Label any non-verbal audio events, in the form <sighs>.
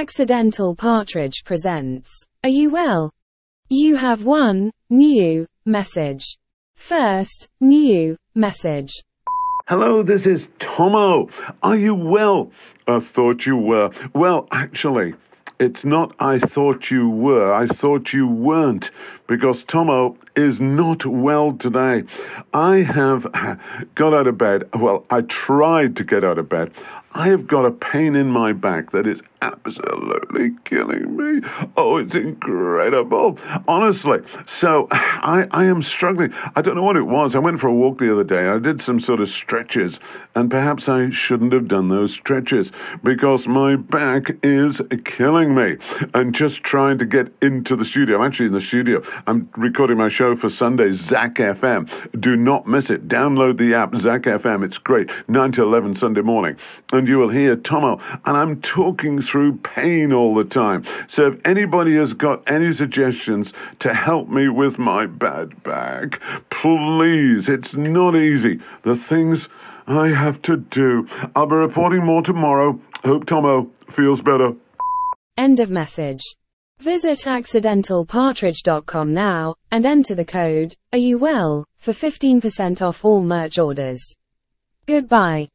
Accidental Partridge presents. Are you well? You have one new message. First, new message. Hello, this is Tommo. Are you well? I thought you were. Well, actually, it's not I thought you were, I thought you weren't, because Tommo is not well today. I have uh, got out of bed. Well, I tried to get out of bed. I have got a pain in my back that is absolutely killing me. Oh, it's incredible. Honestly. So <sighs> I, I am struggling. I don't know what it was. I went for a walk the other day. I did some sort of stretches, and perhaps I shouldn't have done those stretches because my back is killing me. And just trying to get into the studio. I'm actually in the studio. I'm recording my show for Sunday, Zach FM. Do not miss it. Download the app, Zach FM. It's great. 9 to 11 Sunday morning. And you will hear Tommo. And I'm talking through pain all the time. So if anybody has got any suggestions to help me with my bad back, please, it's not easy. The things I have to do. I'll be reporting more tomorrow. Hope Tommo feels better. End of message. Visit accidentalpartridge.com now and enter the code Are You Well for 15% off all merch orders. Goodbye.